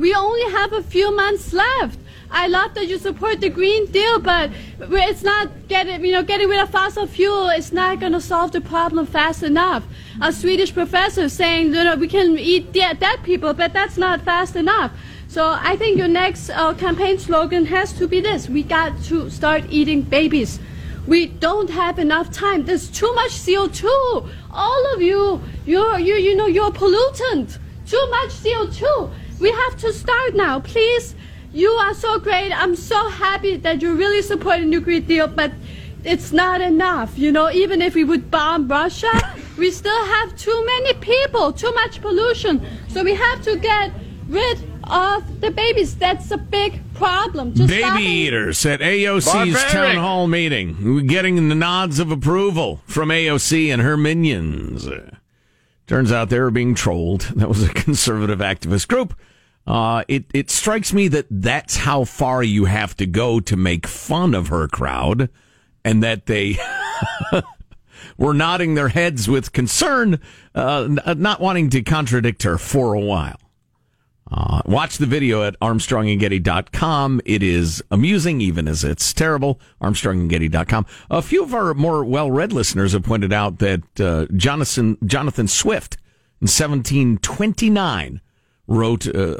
We only have a few months left. I love that you support the Green Deal, but it's not getting, you know, getting rid of fossil fuel. It's not going to solve the problem fast enough. A Swedish professor saying, you know, we can eat dead, dead people, but that's not fast enough. So I think your next uh, campaign slogan has to be this: We got to start eating babies. We don't have enough time. There's too much CO2. All of you, you're, you, you know, you're pollutant. Too much CO2. We have to start now, please you are so great. I'm so happy that you really support the New Green Deal, but it's not enough. You know, even if we would bomb Russia, we still have too many people, too much pollution. So we have to get rid of the babies. That's a big problem. Just Baby stopping. eaters at AOC's Barbaric. town hall meeting, getting the nods of approval from AOC and her minions. Turns out they were being trolled. That was a conservative activist group uh, it it strikes me that that's how far you have to go to make fun of her crowd, and that they were nodding their heads with concern, uh, not wanting to contradict her for a while. Uh, watch the video at armstrongandgetty.com. It is amusing, even as it's terrible. Armstrongandgetty.com. A few of our more well-read listeners have pointed out that uh, Jonathan Jonathan Swift in 1729 wrote uh,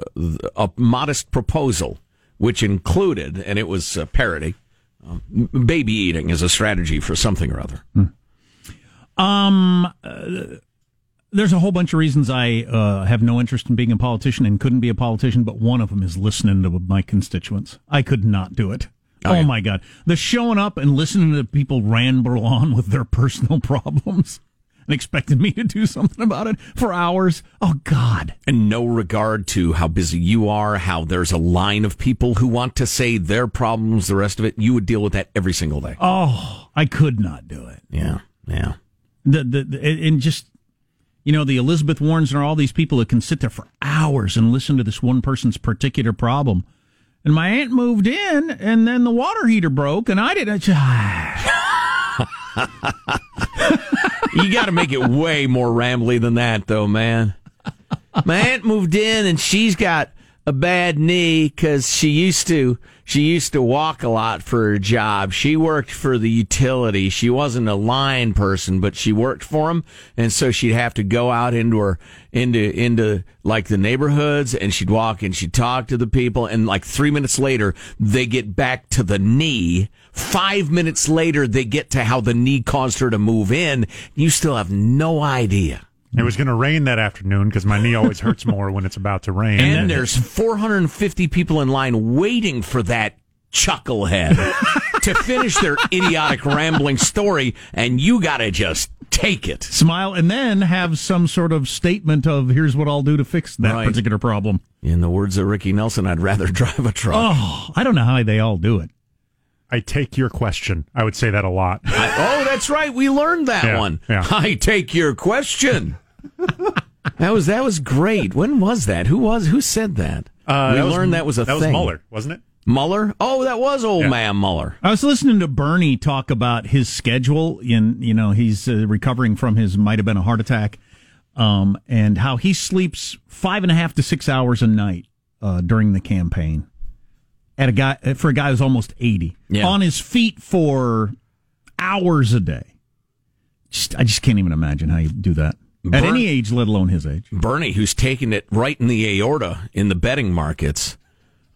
a modest proposal, which included, and it was a parody, uh, baby eating as a strategy for something or other. Hmm. Um, uh, there's a whole bunch of reasons I uh, have no interest in being a politician and couldn't be a politician, but one of them is listening to my constituents. I could not do it. Oh, oh yeah. my God. The showing up and listening to people ramble on with their personal problems and expected me to do something about it for hours. Oh, God. And no regard to how busy you are, how there's a line of people who want to say their problems, the rest of it. You would deal with that every single day. Oh, I could not do it. Yeah, yeah. The, the, the and just, you know, the Elizabeth Warrens and all these people that can sit there for hours and listen to this one person's particular problem. And my aunt moved in, and then the water heater broke, and I didn't. you got to make it way more rambly than that, though, man. My aunt moved in, and she's got a bad knee because she used to she used to walk a lot for her job. She worked for the utility. She wasn't a line person, but she worked for them, and so she'd have to go out into her into into like the neighborhoods, and she'd walk and she'd talk to the people, and like three minutes later, they get back to the knee. Five minutes later, they get to how the knee caused her to move in. You still have no idea. It was going to rain that afternoon because my knee always hurts more when it's about to rain. And there's 450 people in line waiting for that chucklehead to finish their idiotic rambling story, and you got to just take it. Smile, and then have some sort of statement of here's what I'll do to fix that right. particular problem. In the words of Ricky Nelson, I'd rather drive a truck. Oh, I don't know how they all do it. I take your question. I would say that a lot. I, oh, that's right. We learned that yeah, one. Yeah. I take your question. that was that was great. When was that? Who was who said that? Uh, we that learned was, that was a that thing. was Mueller, wasn't it? Mueller? Oh, that was old yeah. man Mueller. I was listening to Bernie talk about his schedule. In you know, he's uh, recovering from his might have been a heart attack, um, and how he sleeps five and a half to six hours a night uh, during the campaign at a guy for a guy who's almost 80 yeah. on his feet for hours a day. Just, i just can't even imagine how you do that. At any age let alone his age. Bernie who's taking it right in the aorta in the betting markets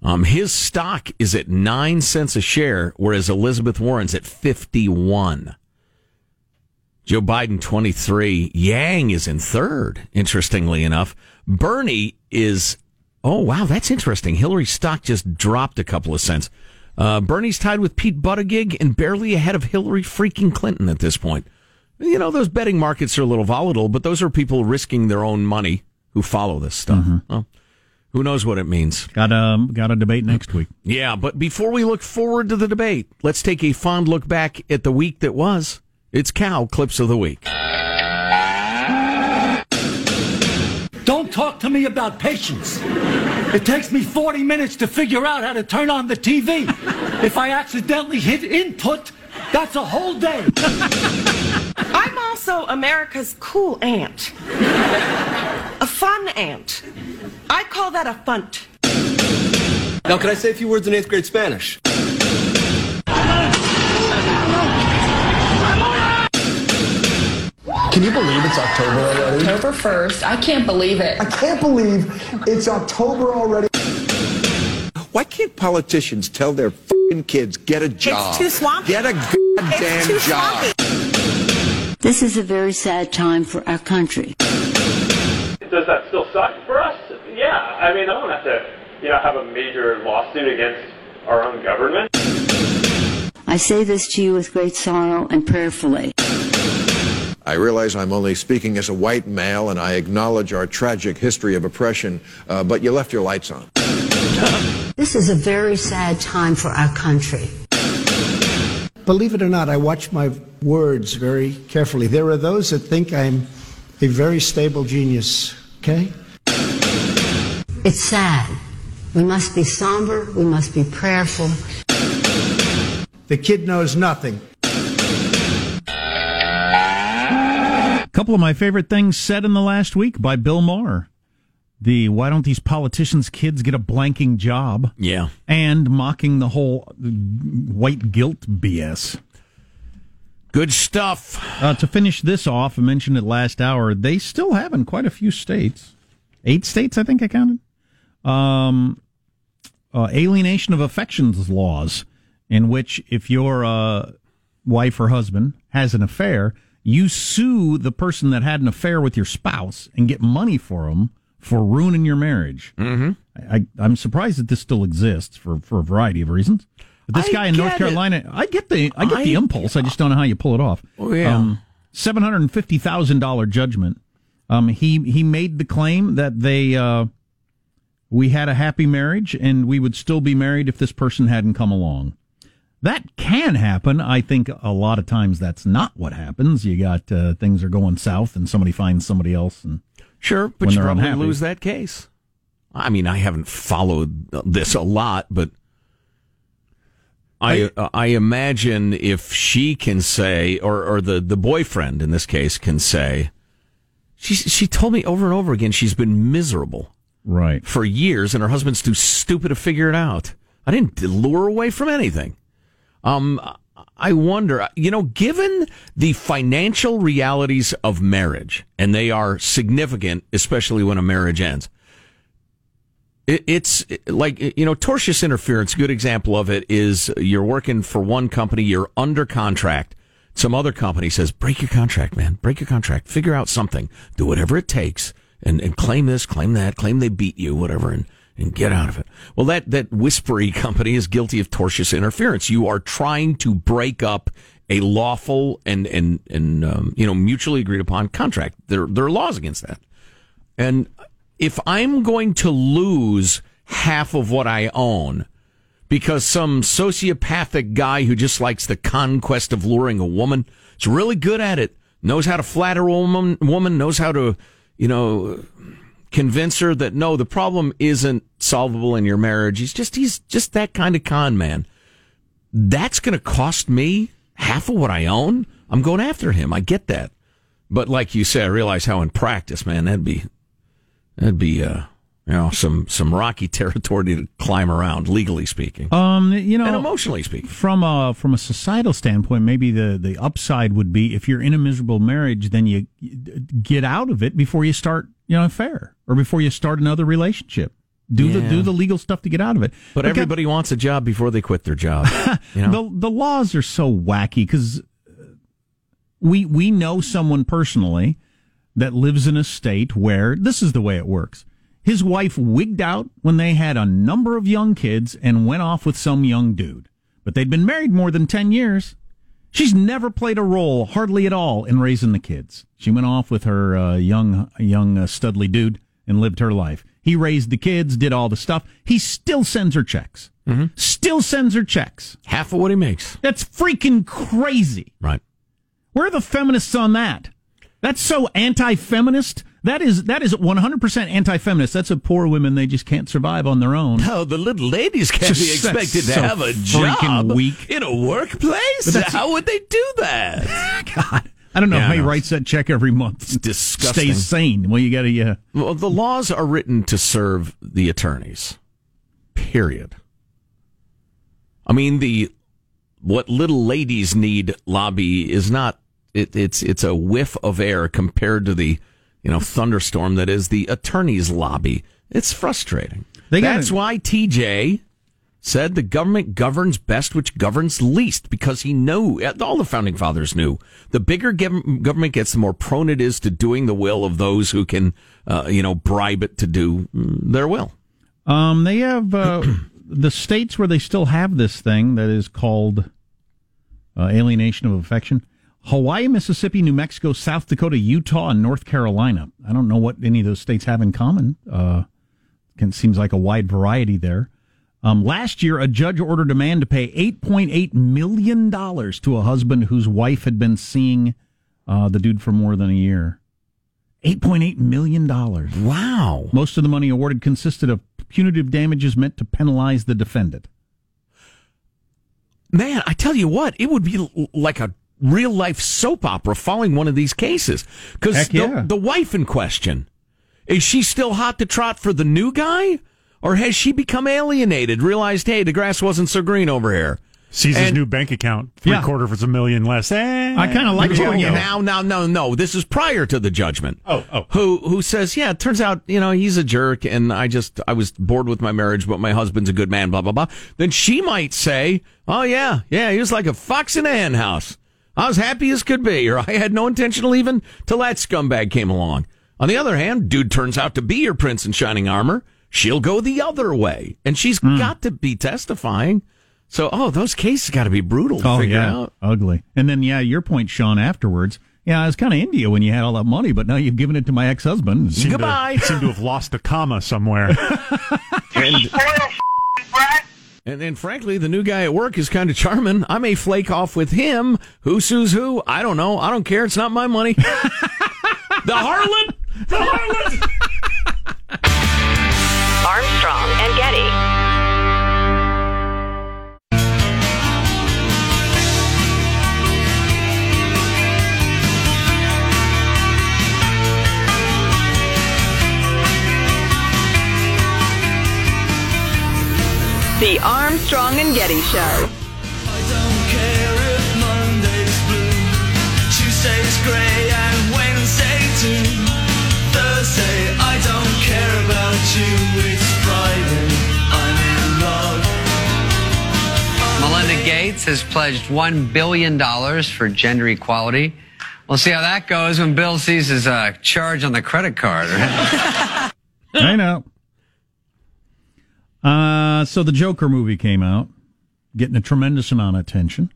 um, his stock is at nine cents a share whereas elizabeth warren's at 51 joe biden 23 yang is in third interestingly enough. Bernie is Oh, wow, that's interesting. Hillary's stock just dropped a couple of cents. Uh, Bernie's tied with Pete Buttigieg and barely ahead of Hillary freaking Clinton at this point. You know, those betting markets are a little volatile, but those are people risking their own money who follow this stuff. Mm-hmm. Well, who knows what it means? Got a got a debate next week. Yeah, but before we look forward to the debate, let's take a fond look back at the week that was. It's cow clips of the week. Don't talk to me about patience. It takes me 40 minutes to figure out how to turn on the TV. If I accidentally hit input, that's a whole day. I'm also America's cool aunt. A fun aunt. I call that a funt. Now, can I say a few words in eighth grade Spanish? Can you believe it's October already? October 1st. I can't believe it. I can't believe it's October already. Why can't politicians tell their fucking kids get a job? It's too swampy. Get a goddamn It's too job. swampy. This is a very sad time for our country. Does that still suck for us? Yeah. I mean, I don't have to, you know, have a major lawsuit against our own government. I say this to you with great sorrow and prayerfully. I realize I'm only speaking as a white male, and I acknowledge our tragic history of oppression, uh, but you left your lights on. This is a very sad time for our country. Believe it or not, I watch my words very carefully. There are those that think I'm a very stable genius, okay? It's sad. We must be somber. We must be prayerful. The kid knows nothing. Couple of my favorite things said in the last week by Bill Maher. The why don't these politicians' kids get a blanking job? Yeah. And mocking the whole white guilt BS. Good stuff. Uh, to finish this off, I mentioned it last hour. They still have in quite a few states, eight states, I think I counted, um, uh, alienation of affections laws, in which if your uh, wife or husband has an affair, you sue the person that had an affair with your spouse and get money for them for ruining your marriage. Mm-hmm. I, I'm surprised that this still exists for, for a variety of reasons. But this I guy in North get it. Carolina, I get the I get the impulse. I just don't know how you pull it off. Oh, yeah. Um, Seven hundred and fifty thousand dollar judgment. Um, he he made the claim that they uh, we had a happy marriage and we would still be married if this person hadn't come along. That can happen. I think a lot of times that's not what happens. You got uh, things are going south and somebody finds somebody else and Sure, but you probably unhappy. lose that case. I mean, I haven't followed this a lot, but I I imagine if she can say, or or the the boyfriend in this case can say, she she told me over and over again she's been miserable right for years, and her husband's too stupid to figure it out. I didn't lure away from anything. Um, I wonder, you know, given the financial realities of marriage, and they are significant, especially when a marriage ends. It's like, you know, tortious interference, good example of it is you're working for one company, you're under contract. Some other company says, break your contract, man, break your contract, figure out something, do whatever it takes and, and claim this, claim that, claim they beat you, whatever, and, and get out of it. Well, that, that whispery company is guilty of tortious interference. You are trying to break up a lawful and, and, and, um, you know, mutually agreed upon contract. There, there are laws against that. And if I'm going to lose half of what I own because some sociopathic guy who just likes the conquest of luring a woman is really good at it, knows how to flatter a woman, woman knows how to, you know, convince her that no, the problem isn't solvable in your marriage. He's just he's just that kind of con man. That's going to cost me half of what I own. I'm going after him. I get that. But like you said, I realize how in practice, man, that'd be that'd be uh you know some some rocky territory to climb around, legally speaking, Um, you know, and emotionally speaking. from a from a societal standpoint, maybe the the upside would be if you're in a miserable marriage, then you get out of it before you start, you know, affair or before you start another relationship. Do the do the legal stuff to get out of it. But everybody wants a job before they quit their job. You know? the the laws are so wacky because we we know someone personally that lives in a state where this is the way it works. His wife wigged out when they had a number of young kids and went off with some young dude. But they'd been married more than 10 years. She's never played a role, hardly at all, in raising the kids. She went off with her uh, young, young uh, studly dude and lived her life. He raised the kids, did all the stuff. He still sends her checks. Still sends her checks. Half of what he makes. That's freaking crazy. Right. Where are the feminists on that? That's so anti-feminist. That is that is 100% anti-feminist. That's a poor women they just can't survive on their own. No, the little ladies can't be Just- that's expected to so have a job weak. in a workplace. How would they do that? God. I don't know Yeah, how he writes that check every month. It's disgusting. Stays sane. Well, you got to. Yeah. Well, the laws are written to serve the attorneys. Period. I mean, the what little ladies need lobby is not. It, it's it's a whiff of air compared to the you know thunderstorm that is the attorneys lobby. It's frustrating. They gotta- That's why TJ said the government governs best which governs least because he knew all the founding fathers knew the bigger government gets the more prone it is to doing the will of those who can uh, you know bribe it to do mm, their will Um, they have uh, the states where they still have this thing that is called uh, alienation of affection. Hawaii, Mississippi, New Mexico, South Dakota, Utah, and North Carolina. I don't know what any of those states have in common. Uh, it seems like a wide variety there. Um, last year, a judge ordered a man to pay $8.8 million to a husband whose wife had been seeing uh, the dude for more than a year. $8.8 million. wow Most of the money awarded consisted of punitive damages meant to penalize the defendant. man i tell you what it would be like a real life soap opera following one of these cases because the, yeah. the wife in question is she still hot to trot for the new guy or has she become alienated realized hey the grass wasn't so green over here Sees his new bank account, three Yeah. quarter of a million less. Eh, I kinda like maybe it. I'll Yeah. go. now, now, no, no. This is prior to the judgment. Oh, oh. Who who says, yeah, it turns out, you know, he's a jerk and I just I was bored with my marriage, but my husband's a good man, blah, blah, blah. Then she might say, Oh yeah, yeah, he was like a fox in a hen house. I was happy as could be, or I had no intention of leaving till that scumbag came along. On the other hand, dude turns out to be your prince in shining armor. She'll go the other way. And she's Hmm. got to be testifying. So, oh, those cases got to be brutal to Oh, yeah. out. Ugly. And then, yeah, your point, Sean, afterwards. Yeah, I was kind of into you when you had all that money, but now you've given it to my ex husband. Seem to- Goodbye. seem to have lost a comma somewhere. And, and then, frankly, the new guy at work is kind of charming. I may flake off with him. Who sues who? I don't know. I don't care. It's not my money. the harlot. The harlot. Armstrong and Getty. The Armstrong and Getty Show. Tuesday's grey and Wednesday too. Thursday, I don't care about you. It's Friday, I'm in love. Melinda Gates has pledged $1 billion for gender equality. We'll see how that goes when Bill sees his uh, charge on the credit card. I know. Uh, so the Joker movie came out, getting a tremendous amount of attention,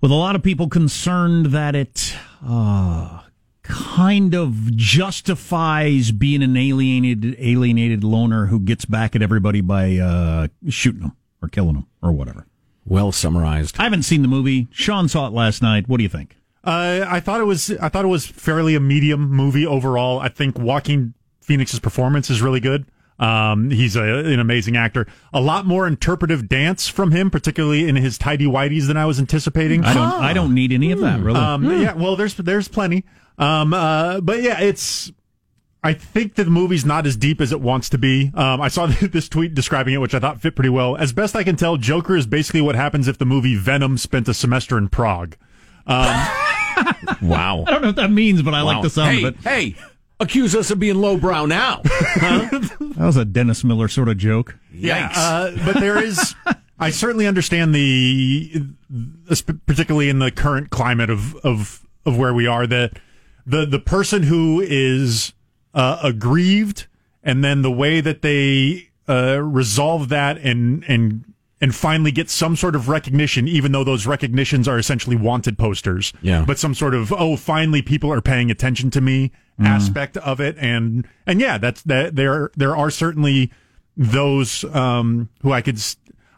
with a lot of people concerned that it uh, kind of justifies being an alienated alienated loner who gets back at everybody by uh, shooting them or killing them or whatever. Well summarized. I haven't seen the movie. Sean saw it last night. What do you think? Uh, I thought it was I thought it was fairly a medium movie overall. I think Joaquin Phoenix's performance is really good. Um, he's a, an amazing actor. A lot more interpretive dance from him, particularly in his tidy whities than I was anticipating. I don't. I don't need any of that really. Um, Yeah, well, there's there's plenty. Um, uh, but yeah, it's. I think that the movie's not as deep as it wants to be. Um, I saw this tweet describing it, which I thought fit pretty well. As best I can tell, Joker is basically what happens if the movie Venom spent a semester in Prague. Um, Wow. I don't know what that means, but I like the sound hey, of it. Hey, accuse us of being lowbrow now. Huh? That was a Dennis Miller sort of joke. Yeah, uh, but there is. I certainly understand the, particularly in the current climate of of of where we are, that the the person who is uh, aggrieved, and then the way that they uh, resolve that and and and finally get some sort of recognition, even though those recognitions are essentially wanted posters. Yeah. But some sort of oh, finally people are paying attention to me aspect of it, and and yeah, that's that. There there are certainly those um, who I could.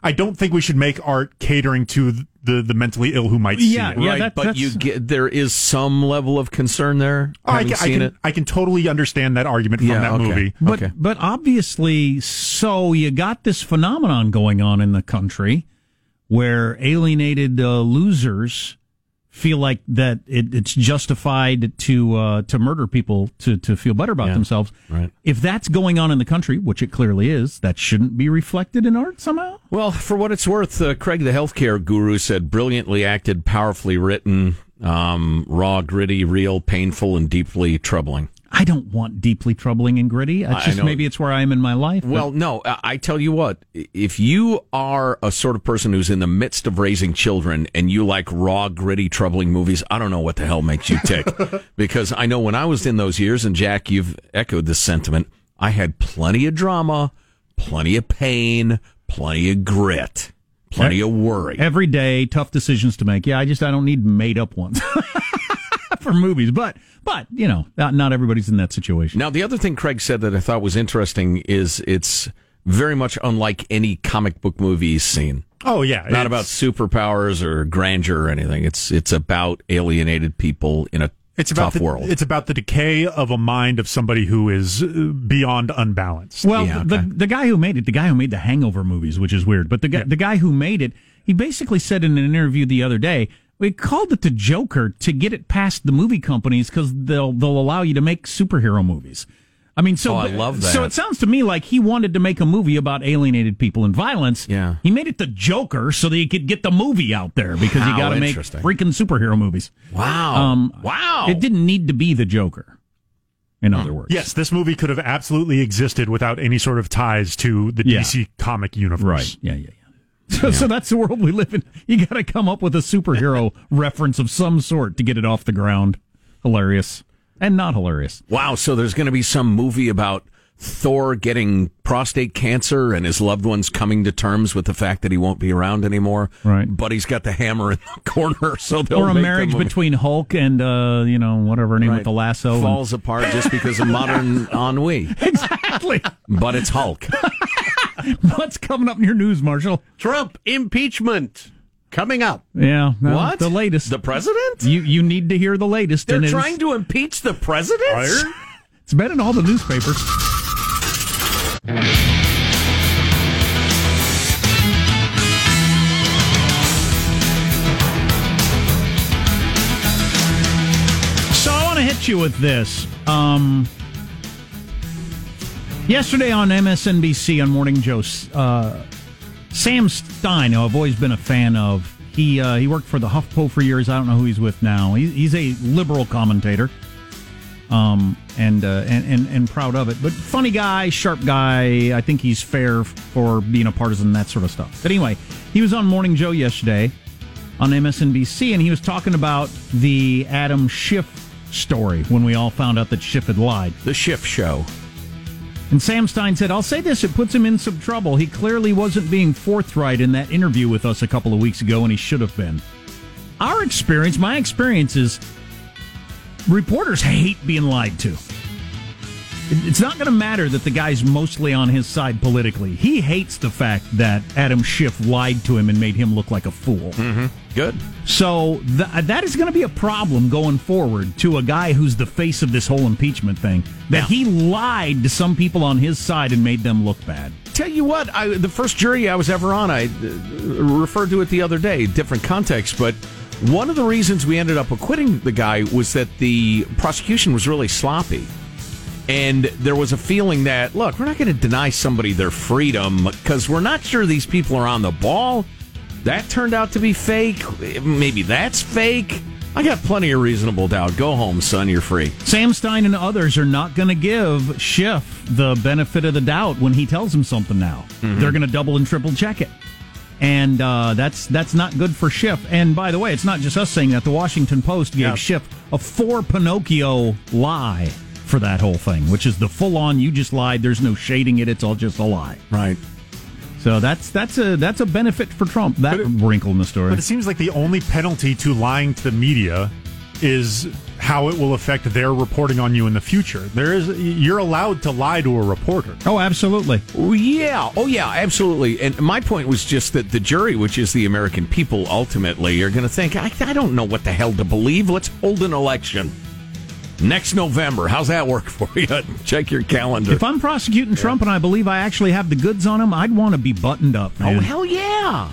I don't think we should make art catering to the the mentally ill who might see Yeah, it. yeah, right, that- but you get there is some level of concern there. Oh, I having can, I, seen can, it. I can totally understand that argument from Yeah, that okay. movie. But Okay. but obviously, so you got this phenomenon going on in the country where alienated uh, losers feel like that it, it's justified to uh, to murder people to to feel better about Yeah, themselves. right. If that's going on in the country, which it clearly is, that shouldn't be reflected in art somehow. Well, for what it's worth, uh, Craig, the healthcare guru, said brilliantly acted, powerfully written, um, raw, gritty, real, painful, and deeply troubling. I don't want deeply troubling and gritty. It's just maybe it's where I am in my life. but- Well, no, I I tell you what, if you are a sort of person who's in the midst of raising children and you like raw, gritty, troubling movies, I don't know what the hell makes you tick. because I know when I was in those years, and Jack, you've echoed this sentiment, I had plenty of drama, plenty of pain, plenty of grit, plenty of worry. every day, tough decisions to make. Yeah, I just I don't need made up ones for movies, but but you know, not, not everybody's in that situation. Now, the other thing Craig said that I thought was interesting is it's very much unlike any comic book movie seen. Oh yeah, Not about superpowers or grandeur or anything. It's it's about alienated people in a It's about tough the, world. It's about the decay of a mind of somebody who is uh, beyond unbalanced. Well, the the guy who made it, the guy who made the Hangover movies, which is weird, but the guy the guy who made it, he basically said in an interview the other day, we called it the Joker to get it past the movie companies because they'll they'll allow you to make superhero movies. I mean, so Oh, I love that. So it sounds to me like he wanted to make a movie about alienated people and violence. Yeah. he made it the Joker so that he could get the movie out there because How you got to make interesting. freaking superhero movies. wow. Um, wow. It didn't need to be the Joker. In other words, Yes, this movie could have absolutely existed without any sort of ties to the Yeah. DC comic universe. Right. Yeah, yeah, yeah. So, so that's the world we live in. You got to come up with a superhero reference of some sort to get it off the ground. Hilarious and not hilarious. Wow. So there's going to be some movie about Thor getting prostate cancer and his loved ones coming to terms with the fact that he won't be around anymore. Right. But he's got the hammer in the corner, so they'll or a marriage between Hulk and uh, you know whatever her name Right. with the lasso. and- falls apart just because of modern ennui. exactly. But it's Hulk. What's coming up in your news, Marshall? Trump impeachment coming up. Yeah. no, What? The latest. The president? you you need to hear the latest. They're and it is- trying to impeach the president? It's been in all the newspapers. So I want to hit you with this. Um, yesterday on MSNBC on Morning Joe, uh, Sam Stein, who I've always been a fan of, he uh, he worked for the HuffPo for years. I don't know who he's with now. He, he's a liberal commentator, um, and, uh, and and and proud of it. But funny guy, sharp guy. I think he's fair for being a partisan, that sort of stuff. But anyway, he was on Morning Joe yesterday on MSNBC, and he was talking about the Adam Schiff story when we all found out that Schiff had lied. The Schiff Show. And Sam Stein said, I'll say this, it puts him in some trouble. He clearly wasn't being forthright in that interview with us a couple of weeks ago, and he should have been. Our experience, my experience is reporters hate being lied to. It- It's not going to matter that the guy's mostly on his side politically. He hates the fact that Adam Schiff lied to him and made him look like a fool. Mm-hmm. Good. So th- that is going to be a problem going forward to a guy who's the face of this whole impeachment thing. That he lied to some people on his side and made them look bad. Tell you what, I, the first jury I was ever on, I uh, referred to it the other day, different context, but one of the reasons we ended up acquitting the guy was that the prosecution was really sloppy. And there was a feeling that, look, we're not going to deny somebody their freedom because we're not sure these people are on the ball. That turned out to be fake. Maybe that's fake. I got plenty of reasonable doubt. Go home, son. You're free. Sam Stein and others are not going to give Schiff the benefit of the doubt when he tells them something now. They're going to double and triple check it. And uh, that's that's not good for Schiff. And by the way, it's not just us saying that. The Washington Post gave Yeah. Schiff a four Pinocchio lie for that whole thing, which is the full on you just lied. There's no shading it. It's all just a lie. Right. So that's that's a that's a benefit for Trump. That wrinkle in the story. But it seems like the only penalty to lying to the media is how it will affect their reporting on you in the future. There is you're allowed to lie to a reporter. Oh, absolutely. Oh, yeah. Oh, yeah, absolutely. And my point was just that the jury, which is the American people, ultimately are going to think, I, I don't know what the hell to believe. Let's hold an election next November. How's that work for you? Check your calendar. If I'm prosecuting Trump and I believe I actually have the goods on him, I'd want to be buttoned up. oh, hell yeah.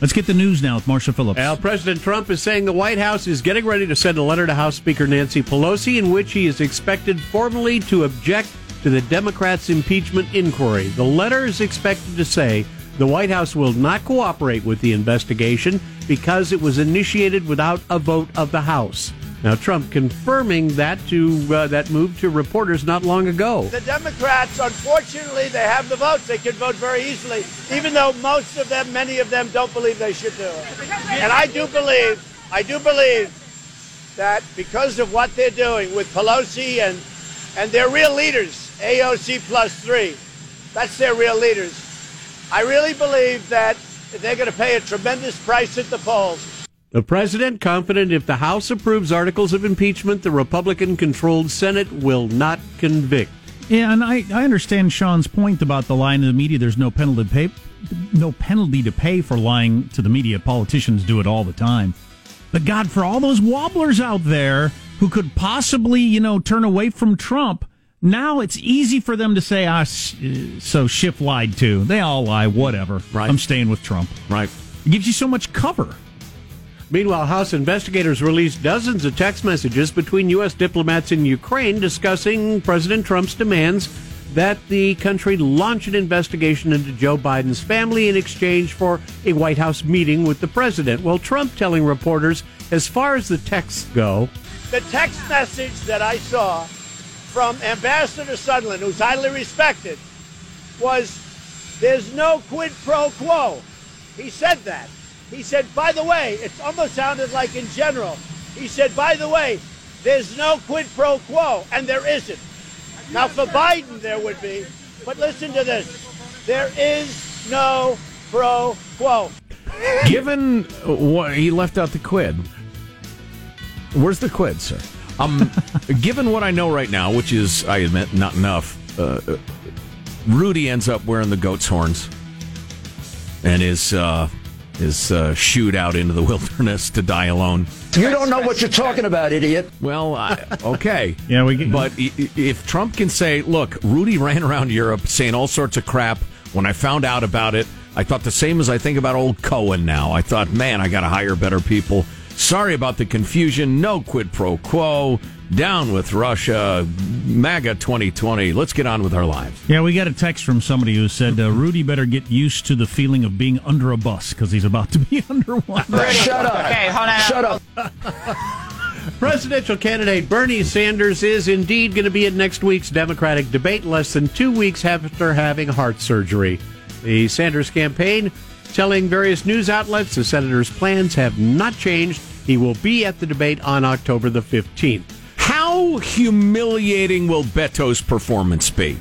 Let's get the news now with Marshall Phillips. Well, President Trump is saying the White House is getting ready to send a letter to House Speaker Nancy Pelosi in which he is expected formally to object to the Democrats' impeachment inquiry. The letter is expected to say the White House will not cooperate with the investigation because it was initiated without a vote of the House. Now, Trump confirming that to uh, that move to reporters not long ago. The Democrats, unfortunately, they have the votes. They can vote very easily, even though most of them, many of them, don't believe they should do it. And I do believe, I do believe that because of what they're doing with Pelosi and and their real leaders, AOC plus three, that's their real leaders. I really believe that they're going to pay a tremendous price at the polls. The president confident if the House approves articles of impeachment, the Republican controlled Senate will not convict. Yeah, and I, I understand Sean's point about the lying to the media. There's no penalty to pay, no penalty to pay for lying to the media. Politicians do it all the time. But God, for all those wobblers out there who could possibly, you know, turn away from Trump, now it's easy for them to say, "Ah, so Schiff lied too. They all lie. Whatever. Right. I'm staying with Trump." Right. It gives you so much cover. Meanwhile, House investigators released dozens of text messages between U.S. diplomats in Ukraine discussing President Trump's demands that the country launch an investigation into Joe Biden's family in exchange for a White House meeting with the president. Well, Trump telling reporters, as far as the texts go, The text message that I saw from Ambassador Sondland, who's highly respected, was there's no quid pro quo. He said that. He said, by the way, it almost sounded like in general. He said, by the way, there's no quid pro quo, and there isn't. Now, for Biden, there would be, but listen to this there is no pro quo. Given what he left out the quid, where's the quid, sir? Um, given what I know right now, which is, I admit, not enough, uh, uh, Rudy ends up wearing the goat's horns and is uh, is uh, shooed out into the wilderness to die alone. You don't know what you're talking about, idiot. Well, I, okay. yeah, we. Get, but i- i- if Trump can say, "Look, Rudy ran around Europe saying all sorts of crap," when I found out about it, I thought the same as I think about old Cohen. Now I thought, man, I got to hire better people. Sorry about the confusion. No quid pro quo. Down with Russia. MAGA 2020. Let's get on with our lives. Yeah, we got a text from somebody who said uh, Rudy better get used to the feeling of being under a bus because he's about to be under one. Shut up. Okay, hold on. Shut up. Presidential candidate Bernie Sanders is indeed going to be at next week's Democratic debate less than two weeks after having heart surgery. The Sanders campaign telling various news outlets the senator's plans have not changed. He will be at the debate on October the 15th. How humiliating will Beto's performance be?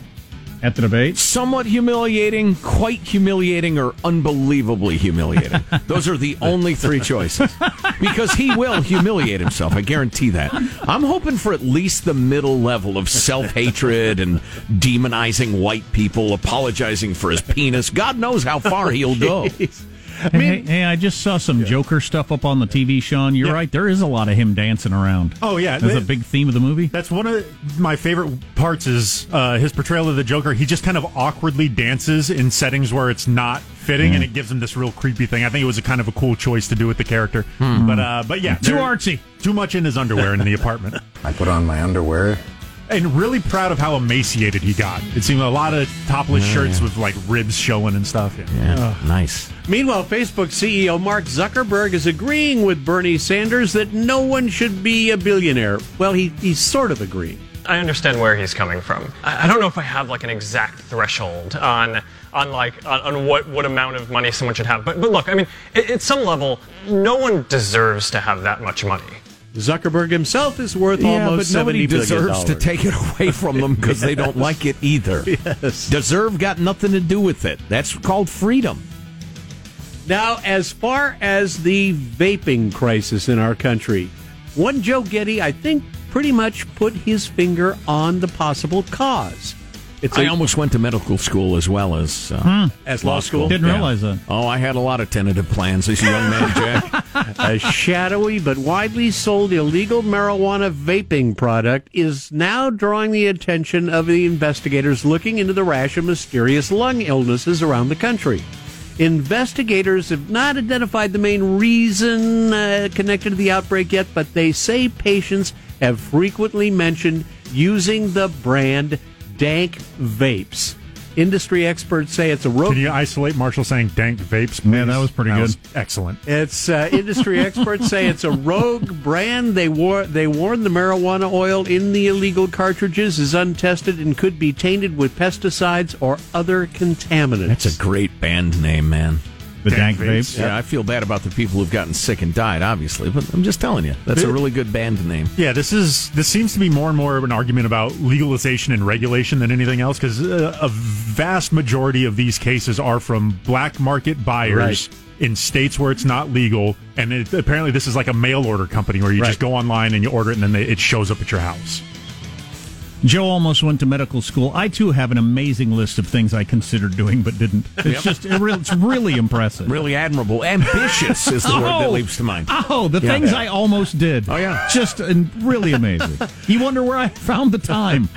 At the debate? Somewhat humiliating, quite humiliating, or unbelievably humiliating. Those are the only three choices. Because he will humiliate himself, I guarantee that. I'm hoping for at least the middle level of self hatred and demonizing white people, apologizing for his penis. God knows how far he'll go. Hey, hey, hey, I just saw some Joker stuff up on the TV, Sean. You're right. There is a lot of him dancing around. Oh yeah, That's a big theme of the movie. That's one of my favorite parts is uh, his portrayal of the Joker. He just kind of awkwardly dances in settings where it's not fitting, and it gives him this real creepy thing. I think it was a kind of a cool choice to do with the character. Hmm. But uh, but yeah, Too there- artsy. Too much in his underwear in the apartment. I put on my underwear. And really proud of how emaciated he got. It seemed a lot of topless Yeah, shirts yeah. with like ribs showing and stuff. Yeah, Yeah, nice. Meanwhile, Facebook CEO Mark Zuckerberg is agreeing with Bernie Sanders that no one should be a billionaire. Well, he, he's sort of agreeing. I understand where he's coming from. I, I don't know if I have like an exact threshold on on like on, on what what amount of money someone should have. But but look, I mean, at, at some level, no one deserves to have that much money. Zuckerberg himself is worth Yeah, almost but nobody $70 billion deserves to take it away from them because they don't like it either. Yes. Deserve got nothing to do with it. That's called freedom. Now, as far as the vaping crisis in our country, one Joe Getty, I think, pretty much put his finger on the possible cause. It's I a- almost went to medical school as well as uh, As law school? Didn't realize that. Oh, I had a lot of tentative plans as a young man, Jack. a shadowy but widely sold illegal marijuana vaping product is now drawing the attention of the investigators looking into the rash of mysterious lung illnesses around the country. Investigators have not identified the main reason uh, connected to the outbreak yet, but they say patients have frequently mentioned using the brand Dank Vapes. Industry experts say it's a rogue. Can you isolate Marshall saying dank vapes? Please? Yeah, that was pretty good. excellent. It's uh, industry experts say it's a rogue brand. They war- they warn the marijuana oil in the illegal cartridges is untested and could be tainted with pesticides or other contaminants. That's a great band name, man. The Dank Vapes? Yeah, I feel bad about the people who've gotten sick and died, obviously, but I'm just telling you, that's a really good band name. Yeah, this is this seems to be more and more of an argument about legalization and regulation than anything else because uh, a vast majority of these cases are from black market buyers Right. in states where it's not legal, and it, apparently this is like a mail order company where you just go online and you order it and then they, it shows up at your house. Joe almost went to medical school. I too have an amazing list of things I considered doing but didn't. It's Yep. just it's really impressive. Really admirable. Ambitious is the word that Oh. leaps to mind. Oh, the Yeah. things I almost did. Oh, yeah. just and really amazing. you wonder where I found the time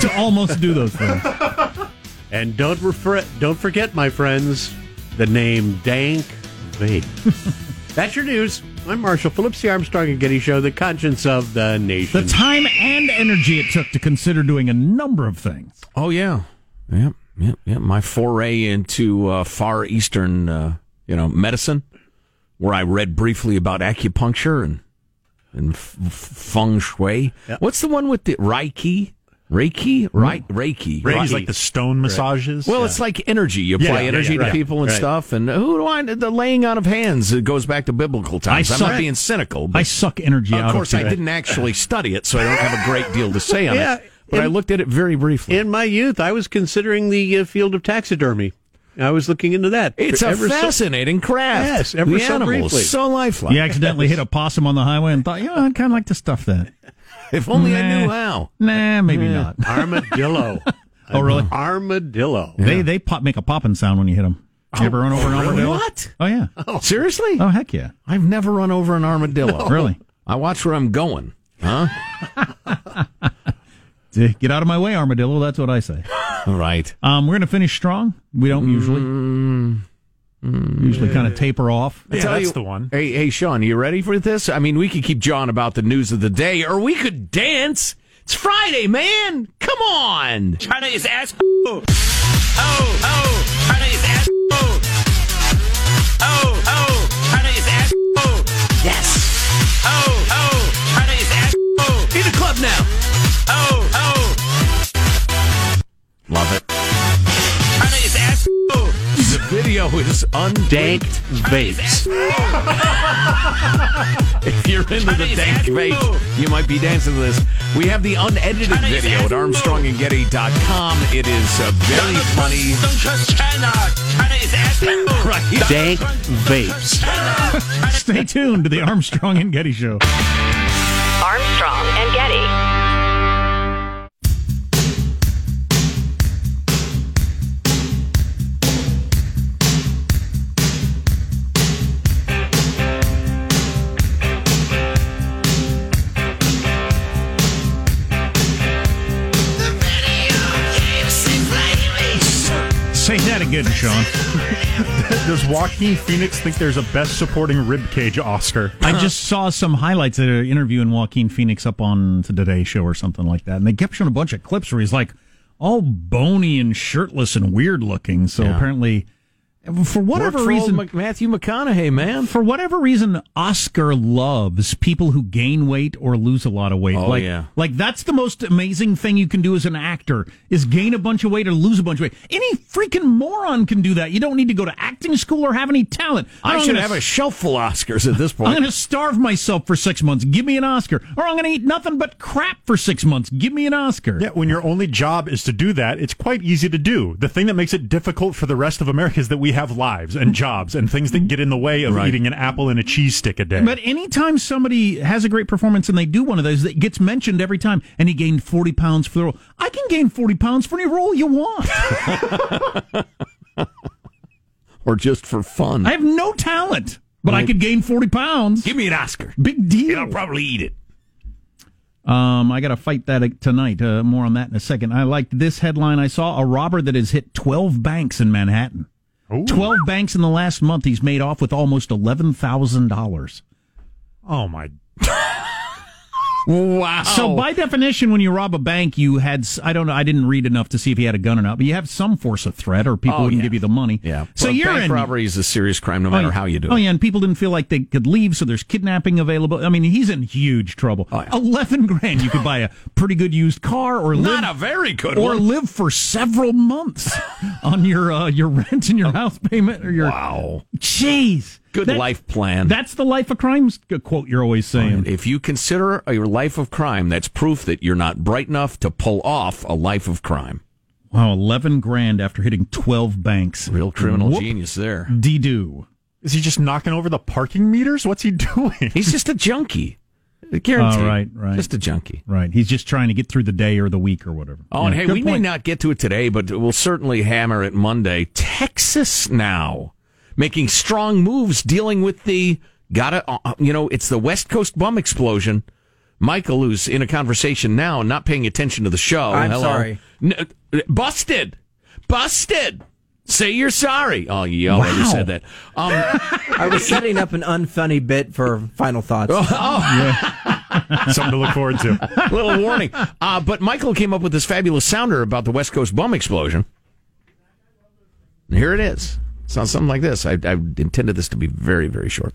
to almost do those things. And don't refer, don't forget, my friends, the name Dank Vape. That's your news. I'm Marshall Phillips, the Armstrong and Getty Show, the conscience of the nation. The time and energy it took to consider doing a number of things. Oh yeah, yep, yep, yep. My foray into uh, far eastern, uh, you know, medicine, where I read briefly about acupuncture and and f- f- feng shui. What's the one with the Reiki? Reiki, right? Reiki. Reiki's like the stone massages. Well, it's like energy. You apply yeah, energy yeah, to right. people and Right. stuff. And who do I? The laying on of hands. It goes back to biblical times. I I'm suck- not being cynical. But I suck energy out of of course, I didn't actually study it, so I don't have a great deal to say on Yeah, it. But I looked at it very briefly. In my youth, I was considering the uh, field of taxidermy. I was looking into that. It's a Ever so- fascinating craft. Yes, ever the so animal briefly. so lifelike. You accidentally hit a possum on the highway and thought, you know, I'd kind of like to stuff that. If only I knew how. Nah, maybe not. Armadillo. Oh, really? Armadillo. They they pop, make a popping sound when you hit them. You ever run over an armadillo? What? Oh yeah. Seriously? Oh heck yeah. I've never run over an armadillo. Really? I watch where I'm going. Huh? Get out of my way, armadillo. That's what I say. All right. Um, we're gonna finish strong. We don't. Mm-hmm. Usually Mm. kind of taper off. I tell you- Hey, hey, Sean, you ready for this? I mean, we could keep jawing about the news of the day, or we could dance. It's Friday, man. Come on. China is ass. Oh, oh, China is ass. Oh, oh, oh China is ass. Oh. Yes. Oh, oh, China is ass. Oh. In the club now. Video is undanked. vapes. If you're into the dank vape, you might be dancing to this. We have the unedited video at ArmstrongandGetty.com. It is uh, very funny. Don't trust China. China is ass. Right. Dank vapes. Stay tuned to the Armstrong and Getty Show. Again, Sean. Does Joaquin Phoenix think there's a Best Supporting Ribcage Oscar? I just saw some highlights of an interview in Joaquin Phoenix up on the Today Show or something like that, and they kept showing a bunch of clips where he's like all bony and shirtless and weird looking. So Yeah. apparently, for whatever reason, Matthew McConaughey, man. for whatever reason, Oscar loves people who gain weight or lose a lot of weight. Oh, like, yeah. like that's the most amazing thing you can do as an actor is gain a bunch of weight or lose a bunch of weight. Any freaking moron can do that. You don't need to go to acting school or have any talent. I should gonna have a shelf full of Oscars at this point. I'm going to starve myself for six months. Give me an Oscar. Or I'm going to eat nothing but crap for six months. Give me an Oscar. Yeah, when your only job is to do that, it's quite easy to do. The thing that makes it difficult for the rest of America is that we have lives and jobs and things that get in the way of Right. eating an apple and a cheese stick a day. But anytime somebody has a great performance and they do one of those, that gets mentioned every time, and he gained 40 pounds for the role. I can gain 40 pounds for any role you want. or just for fun. I have no talent, but I could gain 40 pounds. Give me an Oscar. Big deal. I'll probably eat it. Um, I got to fight that tonight. Uh, more on that in a second. I liked this headline I saw: a robber that has hit 12 banks in Manhattan. 12 banks in the last month. He's made off with almost $11,000. Oh my! Wow. So by definition, when you rob a bank, you had I don't know I didn't read enough to see if he had a gun or not, but you have some force of threat, or people Oh, wouldn't yeah. give you the money. Yeah. So Well, you're bank in robbery is a serious crime, no matter oh, yeah. how you do it. Oh yeah, and people didn't feel like they could leave, so there's kidnapping available. I mean, he's in huge trouble. Oh, yeah. Eleven grand, you could buy a pretty good used car, or live, Not a very good or one. live for several months on your uh, your rent and your house payment, or your Wow. jeez, Good That- life plan. That's the life of crimes uh, quote you're always saying. If you consider a life of crime, that's proof that you're not bright enough to pull off a life of crime. Wow, eleven grand after hitting twelve banks. Real criminal Whoop. genius there. De do. Is he just knocking over the parking meters? What's he doing? He's just a junkie. Guaranteed. Oh, right, right. Just a junkie. Right. He's just trying to get through the day or the week or whatever. Oh, and hey, good we may not get to it today, but we'll certainly hammer it Monday. Texas now making strong moves dealing with the gotta, uh, you know, it's the West Coast bum explosion. Michael, who's in a conversation now, not paying attention to the show. I'm Hello. sorry. N- uh, busted. Busted. Say you're sorry. Oh, you already Wow. said that. Um, I was setting up an unfunny bit for final thoughts. oh Something to look forward to. little warning. Uh, but Michael came up with this fabulous sounder about the West Coast bum explosion. And here it is. Sounds something like this. I, I intended this to be very, very short.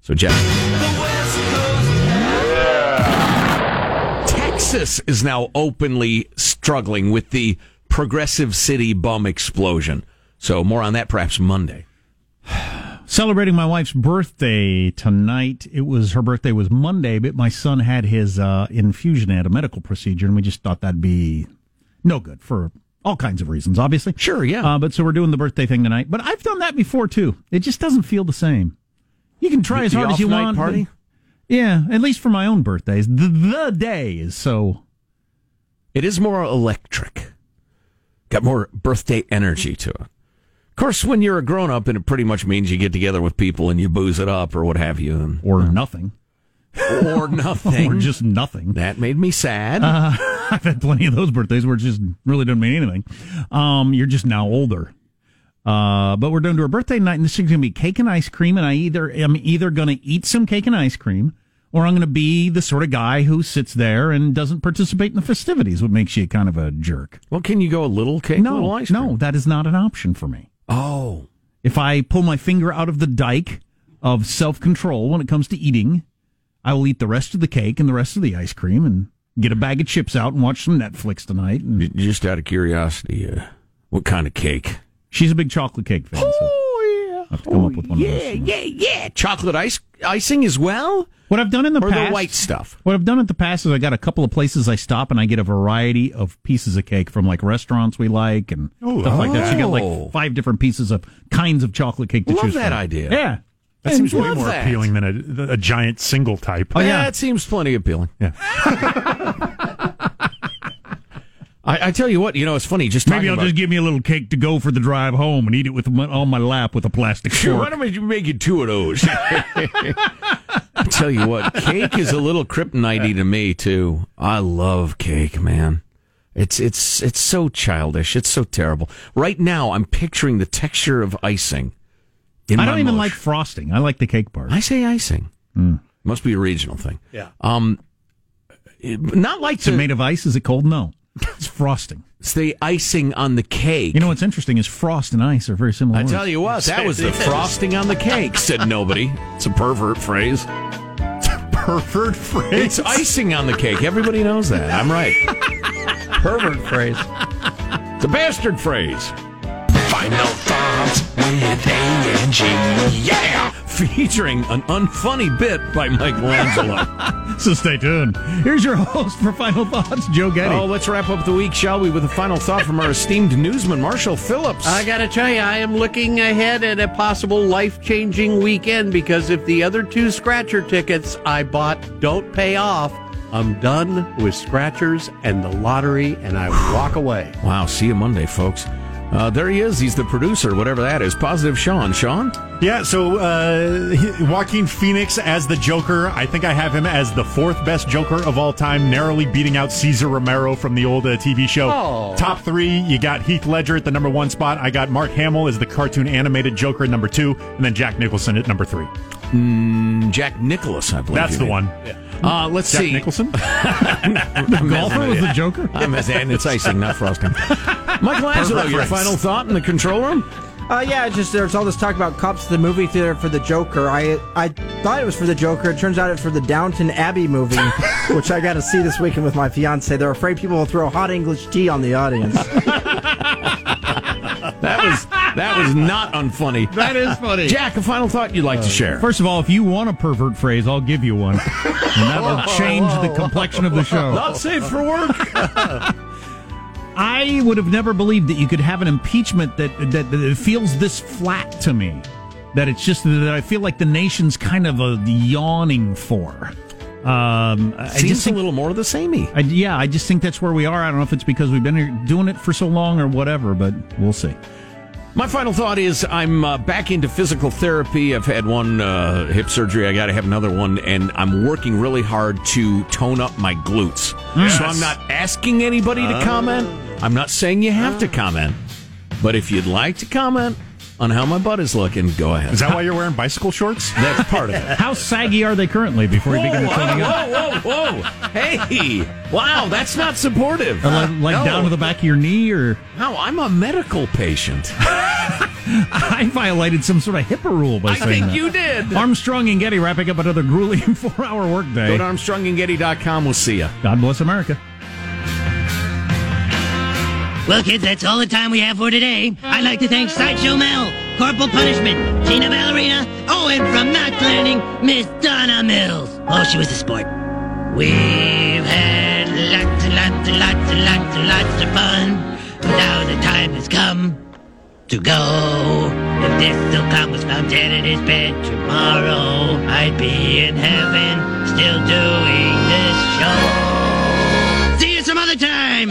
So, Jeff. Texas is now openly struggling with the progressive city bum explosion. So, more on that perhaps Monday. Celebrating my wife's birthday tonight. It was her birthday was Monday, but my son had his uh, infusion at a medical procedure, and we just thought that'd be no good for all kinds of reasons, obviously. Sure, yeah. Uh, but so we're doing the birthday thing tonight. But I've done that before too. It just doesn't feel the same. You can try The- as hard as you want. party? yeah, at least for my own birthdays. The, the day is so. It is more electric. Got more birthday energy to it. Of course, when you're a grown up, and it pretty much means you get together with people and you booze it up or what have you, and, Or nothing. or nothing. Or just nothing. that made me sad. Uh, I've had plenty of those birthdays where it just really doesn't mean anything. Um, you're just now older. Uh, but we're doing to a birthday night, and this is going to be cake and ice cream. And I either am either going to eat some cake and ice cream, or I'm going to be the sort of guy who sits there and doesn't participate in the festivities. What makes you kind of a jerk? well, can you go a little cake, a little No, ice cream? no, that is not an option for me. Oh, If I pull my finger out of the dike of self control when it comes to eating, I will eat the rest of the cake and the rest of the ice cream and get a bag of chips out and watch some Netflix tonight. And just out of curiosity, uh, what kind of cake? she's a big chocolate cake fan. so Oh yeah, I'll have to come up with one yeah, of those. yeah, yeah. Chocolate ice icing as well, What I've done in the or past, the white stuff. What I've done in the past is I got a couple of places I stop and I get a variety of pieces of cake from like restaurants we like and stuff like that. So you get Oh. like five different pieces of kinds of chocolate cake to Love choose that from. idea. Yeah. That seems way more that. appealing than a, a giant single type. Oh, yeah. that seems plenty appealing. Yeah. I, I tell you what, you know, it's funny. Just Maybe I'll about- just give me a little cake to go for the drive home and eat it with my, on my lap with a plastic Sure, why fork. don't we make you two of those? I tell you what, cake is a little kryptonite to me too. I love cake, man. It's it's it's so childish. It's so terrible. Right now, I'm picturing the texture of icing. In I don't even mush. like frosting. I like the cake part. I say icing. Hmm. Must be a regional thing. Yeah. Um, it- not like Is it the, made of ice? Is it cold? No. It's frosting. it's the icing on the cake. You know what's interesting is frost and ice are very similar. I words. tell you what, that was the frosting on the cake. Said nobody. It's a pervert phrase. It's a Pervert phrase. It's icing on the cake. Everybody knows that. I'm right. Pervert phrase. It's a bastard phrase. Final thoughts with A and G. Yeah! Featuring an unfunny bit by Michelangelo. So stay tuned. Here's your host for Final Thoughts, Joe Getty. oh, let's wrap up the week, shall we, with a final thought from our esteemed newsman, Marshall Phillips. I got to tell you, I am looking ahead at a possible life changing weekend because if the other two scratcher tickets I bought don't pay off, I'm done with scratchers and the lottery and I walk away. Wow, see you Monday, folks. Uh, there he is. He's the producer, whatever that is. Positive Sean. Sean? Yeah, so uh, Joaquin Phoenix as the Joker. I think I have him as the fourth best Joker of all time, narrowly beating out Cesar Romero from the old uh, TV show. Oh. Top three, you got Heath Ledger at the number one spot. I got Mark Hamill as the cartoon animated Joker at number two, and then Jack Nicholson at number three. Mm, Jack Nicklaus, I believe. That's the mean. one. Uh, let's Jack see. Nicholson? the golfer was the Joker? I'm as, and it's icing, not frosting. Michelangelo, your final thought in the control room? Uh, yeah, it's just there's all this talk about cops at the movie theater for the Joker. I I thought it was for the Joker. It turns out it's for the Downton Abbey movie, which I got to see this weekend with my fiance. They're afraid people will throw hot English tea on the audience. That was that was not unfunny. That is funny. Jack, a final thought you'd like to share? First of all, if you want a pervert phrase, I'll give you one. And that will change the complexion of the show. Not safe for work. I would have never believed that you could have an impeachment that that, that it feels this flat to me. That it's just that I feel like the nation's kind of a yawning for. Um, I just think, a little more of the samey. I, yeah, I just think that's where we are. I don't know if it's because we've been here doing it for so long or whatever, but we'll see. My final thought is I'm uh, back into physical therapy. I've had one uh, hip surgery. I got to have another one, and I'm working really hard to tone up my glutes. Yes. So I'm not asking anybody to comment. I'm not saying you have to comment, but if you'd like to comment on how my butt is looking, go ahead. Is that why you're wearing bicycle shorts? That's part of it. How saggy are they currently before you begin Whoa, toning up? whoa, whoa, whoa! Hey, wow, that's not supportive. Or like, like No. down to the back of your knee, or No, I'm a medical patient. I violated some sort of HIPAA rule by I saying think that. you did. Armstrong and Getty wrapping up another grueling four-hour workday. Go workday. to ArmstrongandGetty.com. We'll see you. God bless America. Well, kids, that's all the time we have for today. I'd like to thank Sideshow Mel, Corporal Punishment, Tina Ballerina, oh, and from Knots Landing, Miss Donna Mills. Oh, she was a sport. We've had lots and lots and lots and lots and lots of fun. Now the time has come to go. If this silk cock was found dead in his bed tomorrow, I'd be in heaven still doing this show. See you some other time.